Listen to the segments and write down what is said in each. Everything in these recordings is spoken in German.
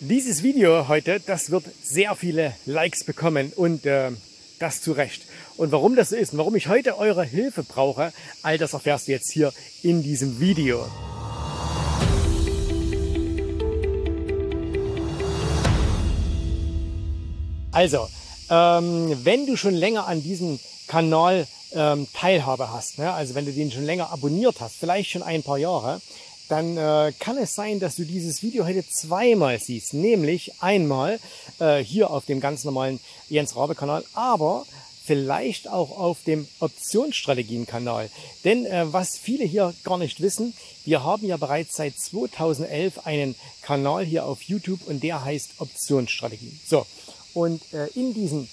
Dieses Video heute, das wird sehr viele Likes bekommen und äh, das zu Recht. Und warum das so ist und warum ich heute eure Hilfe brauche, all das erfährst du jetzt hier in diesem Video. Also, ähm, wenn du schon länger an diesem Kanal ähm, Teilhabe hast, ne? also wenn du den schon länger abonniert hast, vielleicht schon ein paar Jahre, dann äh, kann es sein, dass du dieses Video heute zweimal siehst. Nämlich einmal äh, hier auf dem ganz normalen Jens Rabe Kanal, aber vielleicht auch auf dem Optionsstrategien-Kanal. Denn äh, was viele hier gar nicht wissen, wir haben ja bereits seit 2011 einen Kanal hier auf YouTube und der heißt Optionsstrategien. So, und äh, in diesem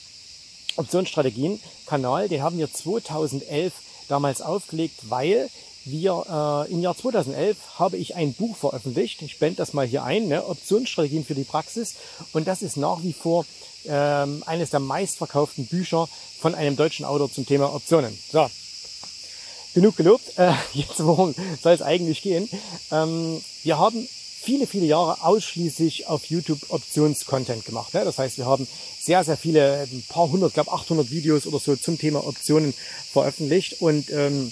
Optionsstrategien-Kanal, den haben wir 2011 damals aufgelegt, weil wir äh, im Jahr 2011 habe ich ein Buch veröffentlicht. Ich blende das mal hier ein, ne? Optionsstrategien für die Praxis. Und das ist nach wie vor ähm, eines der meistverkauften Bücher von einem deutschen Autor zum Thema Optionen. So, genug gelobt. Äh, jetzt worum soll es eigentlich gehen? Ähm, wir haben viele, viele Jahre ausschließlich auf YouTube Options-Content gemacht. Ne? Das heißt, wir haben sehr, sehr viele, ein paar hundert, glaube 800 Videos oder so zum Thema Optionen veröffentlicht und ähm,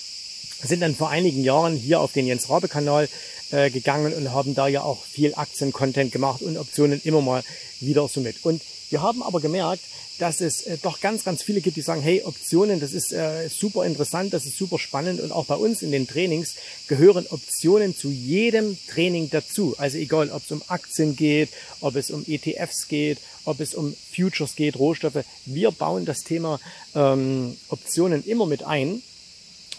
sind dann vor einigen Jahren hier auf den Jens Rabe Kanal äh, gegangen und haben da ja auch viel Aktien-Content gemacht und Optionen immer mal wieder so mit. Und wir haben aber gemerkt, dass es äh, doch ganz, ganz viele gibt, die sagen, hey, Optionen, das ist äh, super interessant, das ist super spannend und auch bei uns in den Trainings gehören Optionen zu jedem Training dazu. Also egal, ob es um Aktien geht, ob es um ETFs geht, ob es um Futures geht, Rohstoffe. Wir bauen das Thema ähm, Optionen immer mit ein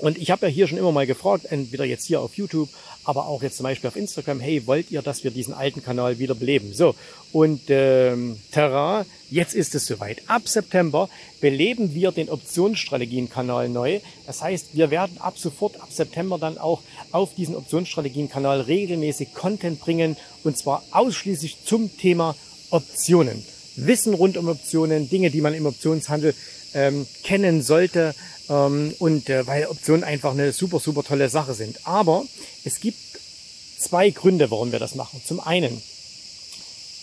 und ich habe ja hier schon immer mal gefragt, entweder jetzt hier auf YouTube, aber auch jetzt zum Beispiel auf Instagram, hey, wollt ihr, dass wir diesen alten Kanal wieder beleben? So, und ähm, Terrain, jetzt ist es soweit. Ab September beleben wir den Optionsstrategien-Kanal neu. Das heißt, wir werden ab sofort, ab September dann auch auf diesen Optionsstrategien-Kanal regelmäßig Content bringen und zwar ausschließlich zum Thema Optionen. Wissen rund um Optionen, Dinge, die man im Optionshandel ähm, kennen sollte ähm, und äh, weil Optionen einfach eine super, super tolle Sache sind. Aber es gibt zwei Gründe, warum wir das machen. Zum einen,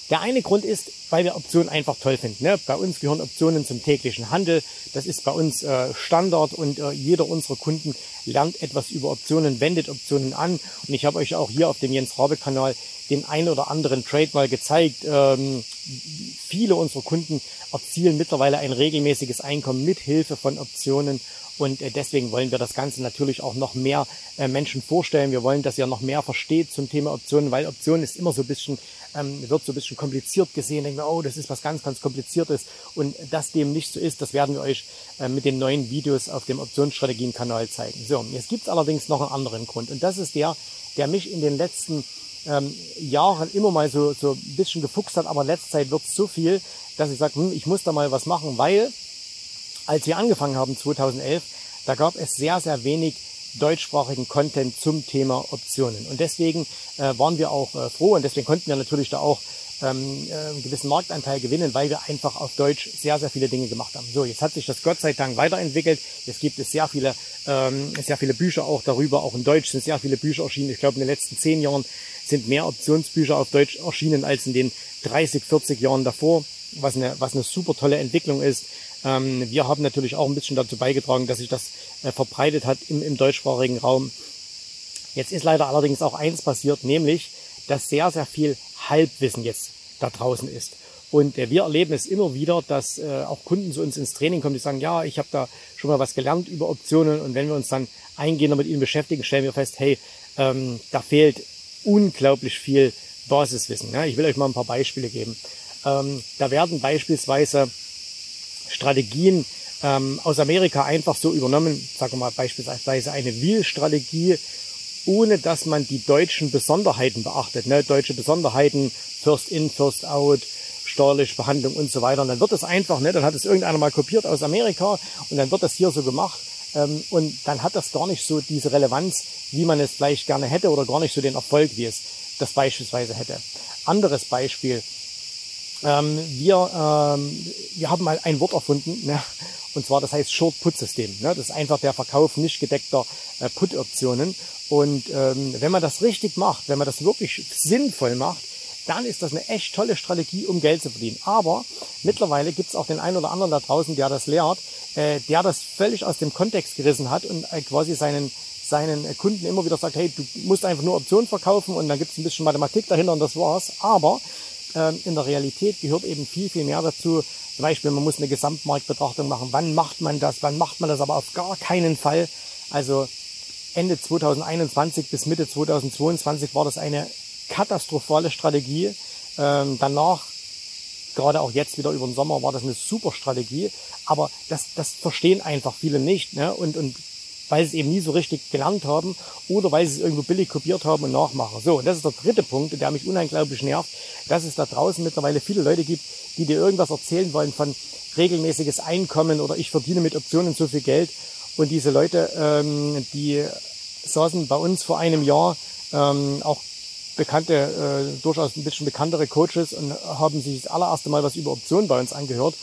der eine Grund ist, weil wir Optionen einfach toll finden. Ne? Bei uns gehören Optionen zum täglichen Handel. Das ist bei uns äh, Standard und äh, jeder unserer Kunden lernt etwas über Optionen, wendet Optionen an. Und ich habe euch auch hier auf dem Jens Rabe Kanal den ein oder anderen Trade mal gezeigt. Ähm, viele unserer Kunden erzielen mittlerweile ein regelmäßiges Einkommen mit Hilfe von Optionen. Und äh, deswegen wollen wir das Ganze natürlich auch noch mehr äh, Menschen vorstellen. Wir wollen, dass ihr noch mehr versteht zum Thema Optionen, weil Optionen ist immer so ein bisschen, ähm, wird so ein bisschen kompliziert gesehen. Denken wir, oh, das ist was ganz, ganz kompliziertes. Und dass dem nicht so ist, das werden wir euch äh, mit den neuen Videos auf dem Optionsstrategien-Kanal zeigen. So, jetzt gibt es allerdings noch einen anderen Grund. Und das ist der, der mich in den letzten ähm, Jahren immer mal so, so ein bisschen gefuchst hat, aber in letzter Zeit wird es so viel, dass ich sage, hm, ich muss da mal was machen, weil als wir angefangen haben 2011, da gab es sehr, sehr wenig deutschsprachigen Content zum Thema Optionen. Und deswegen äh, waren wir auch äh, froh und deswegen konnten wir natürlich da auch ähm, äh, einen gewissen Marktanteil gewinnen, weil wir einfach auf Deutsch sehr, sehr viele Dinge gemacht haben. So, jetzt hat sich das Gott sei Dank weiterentwickelt. Jetzt gibt es sehr viele, ähm, sehr viele Bücher auch darüber. Auch in Deutsch sind sehr viele Bücher erschienen. Ich glaube, in den letzten zehn Jahren sind mehr Optionsbücher auf Deutsch erschienen als in den 30, 40 Jahren davor, was eine, was eine super tolle Entwicklung ist. Ähm, wir haben natürlich auch ein bisschen dazu beigetragen, dass sich das äh, verbreitet hat im, im deutschsprachigen Raum. Jetzt ist leider allerdings auch eins passiert, nämlich, dass sehr, sehr viel Halbwissen jetzt da draußen ist. Und äh, wir erleben es immer wieder, dass äh, auch Kunden zu uns ins Training kommen, die sagen, ja, ich habe da schon mal was gelernt über Optionen. Und wenn wir uns dann eingehender mit ihnen beschäftigen, stellen wir fest, hey, ähm, da fehlt unglaublich viel Basiswissen. Ja, ich will euch mal ein paar Beispiele geben. Ähm, da werden beispielsweise Strategien ähm, aus Amerika einfach so übernommen, sagen wir mal beispielsweise eine Wheel-Strategie, ohne dass man die deutschen Besonderheiten beachtet. Ne? Deutsche Besonderheiten, First in, First out, steuerliche Behandlung und so weiter. Und dann wird es einfach, ne? dann hat es irgendeiner mal kopiert aus Amerika und dann wird das hier so gemacht. Ähm, und dann hat das gar nicht so diese Relevanz, wie man es vielleicht gerne hätte oder gar nicht so den Erfolg, wie es das beispielsweise hätte. Anderes Beispiel. Ähm, wir, ähm, wir haben mal ein Wort erfunden, ne? Und zwar das heißt Short-Put-System. Ne? Das ist einfach der Verkauf nicht gedeckter äh, Put-Optionen. Und ähm, wenn man das richtig macht, wenn man das wirklich sinnvoll macht, dann ist das eine echt tolle Strategie, um Geld zu verdienen. Aber mittlerweile gibt es auch den einen oder anderen da draußen, der das lehrt, äh, der das völlig aus dem Kontext gerissen hat und äh, quasi seinen seinen Kunden immer wieder sagt, hey, du musst einfach nur Optionen verkaufen und dann gibt es ein bisschen Mathematik dahinter und das war's. Aber in der Realität gehört eben viel, viel mehr dazu. Zum Beispiel, man muss eine Gesamtmarktbetrachtung machen. Wann macht man das? Wann macht man das? Aber auf gar keinen Fall. Also Ende 2021 bis Mitte 2022 war das eine katastrophale Strategie. Ähm, danach, gerade auch jetzt wieder über den Sommer, war das eine super Strategie. Aber das, das verstehen einfach viele nicht. Ne? Und, und weil sie es eben nie so richtig gelernt haben oder weil sie es irgendwo billig kopiert haben und nachmachen. So, und das ist der dritte Punkt, der mich unheimlich nervt, dass es da draußen mittlerweile viele Leute gibt, die dir irgendwas erzählen wollen von regelmäßiges Einkommen oder ich verdiene mit Optionen so viel Geld. Und diese Leute, ähm, die saßen bei uns vor einem Jahr ähm, auch bekannte, äh, durchaus ein bisschen bekanntere Coaches und haben sich das allererste Mal was über Optionen bei uns angehört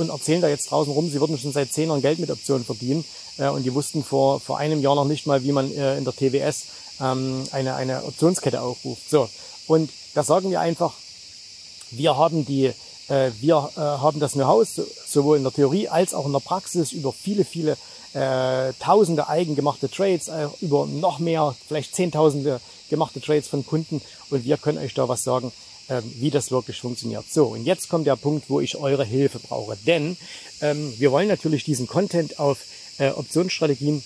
und erzählen da jetzt draußen rum, sie würden schon seit zehn Jahren Geld mit Optionen verdienen. Äh, und die wussten vor, vor einem Jahr noch nicht mal, wie man äh, in der TWS ähm, eine, eine Optionskette aufruft. So. Und da sagen wir einfach, wir haben die, äh, wir äh, haben das Know-how sowohl in der Theorie als auch in der Praxis über viele, viele äh, tausende eigengemachte Trades, äh, über noch mehr, vielleicht zehntausende gemachte Trades von Kunden und wir können euch da was sagen, wie das wirklich funktioniert. So, und jetzt kommt der Punkt, wo ich eure Hilfe brauche, denn ähm, wir wollen natürlich diesen Content auf äh, Optionsstrategien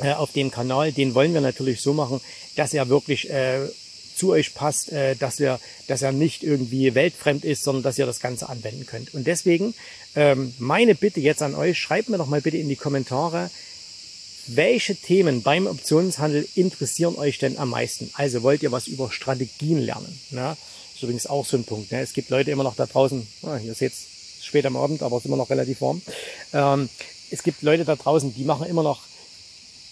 äh, auf dem Kanal, den wollen wir natürlich so machen, dass er wirklich äh, zu euch passt, äh, dass er, dass er nicht irgendwie weltfremd ist, sondern dass ihr das Ganze anwenden könnt. Und deswegen ähm, meine Bitte jetzt an euch, schreibt mir doch mal bitte in die Kommentare, welche Themen beim Optionshandel interessieren euch denn am meisten? Also wollt ihr was über Strategien lernen? Ne? ist übrigens auch so ein Punkt. Ne? Es gibt Leute immer noch da draußen, ah, ihr seht es spät am Abend, aber es ist immer noch relativ warm. Ähm, es gibt Leute da draußen, die machen immer noch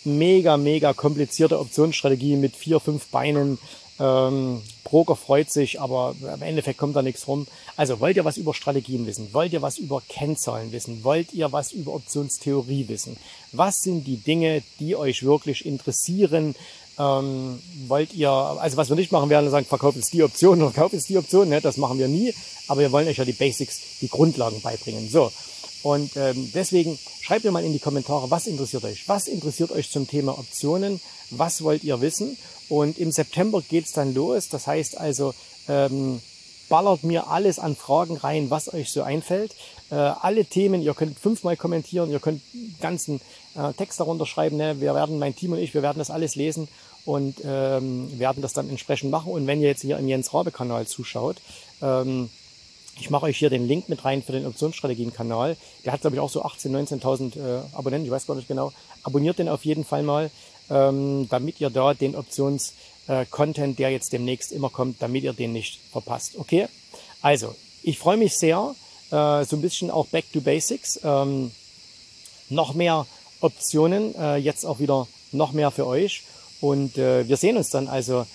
mega, mega komplizierte Optionsstrategien mit vier, fünf Beinen. Ähm, Broker freut sich, aber im Endeffekt kommt da nichts rum. Also wollt ihr was über Strategien wissen? Wollt ihr was über Kennzahlen wissen? Wollt ihr was über Optionstheorie wissen? Was sind die Dinge, die euch wirklich interessieren? Ähm, wollt ihr, also was wir nicht machen werden, sagen, verkauft jetzt die Option oder kauft jetzt die Option, ne? das machen wir nie, aber wir wollen euch ja die Basics, die Grundlagen beibringen. So, und ähm, deswegen schreibt mir mal in die Kommentare, was interessiert euch? Was interessiert euch zum Thema Optionen? Was wollt ihr wissen? Und im September geht's dann los. Das heißt also, ähm, ballert mir alles an Fragen rein, was euch so einfällt. Äh, alle Themen, ihr könnt fünfmal kommentieren, ihr könnt ganzen äh, Text darunter schreiben. Ne? Wir werden, mein Team und ich, wir werden das alles lesen und ähm, werden das dann entsprechend machen. Und wenn ihr jetzt hier im Jens Rabe-Kanal zuschaut, ähm, ich mache euch hier den Link mit rein für den Optionsstrategien-Kanal. Der hat, glaube ich, auch so 18.000, 19.000 äh, Abonnenten, ich weiß gar nicht genau. Abonniert den auf jeden Fall mal, ähm, damit ihr da den Options-Content, äh, der jetzt demnächst immer kommt, damit ihr den nicht verpasst. Okay? Also, ich freue mich sehr, äh, so ein bisschen auch Back to Basics. Ähm, noch mehr Optionen, äh, jetzt auch wieder noch mehr für euch. Und äh, wir sehen uns dann also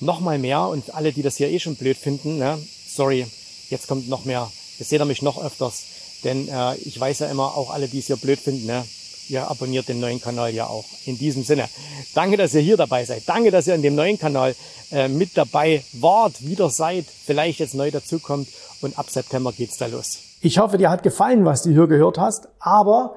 noch mal mehr. Und alle, die das hier eh schon blöd finden, ne, sorry, jetzt kommt noch mehr. Jetzt seht ihr mich noch öfters, denn äh, ich weiß ja immer, auch alle, die es hier blöd finden, ne, ihr abonniert den neuen Kanal ja auch. In diesem Sinne, danke, dass ihr hier dabei seid. Danke, dass ihr in dem neuen Kanal äh, mit dabei wart, wieder seid, vielleicht jetzt neu dazukommt und ab September geht's da los. Ich hoffe, dir hat gefallen, was du hier gehört hast, aber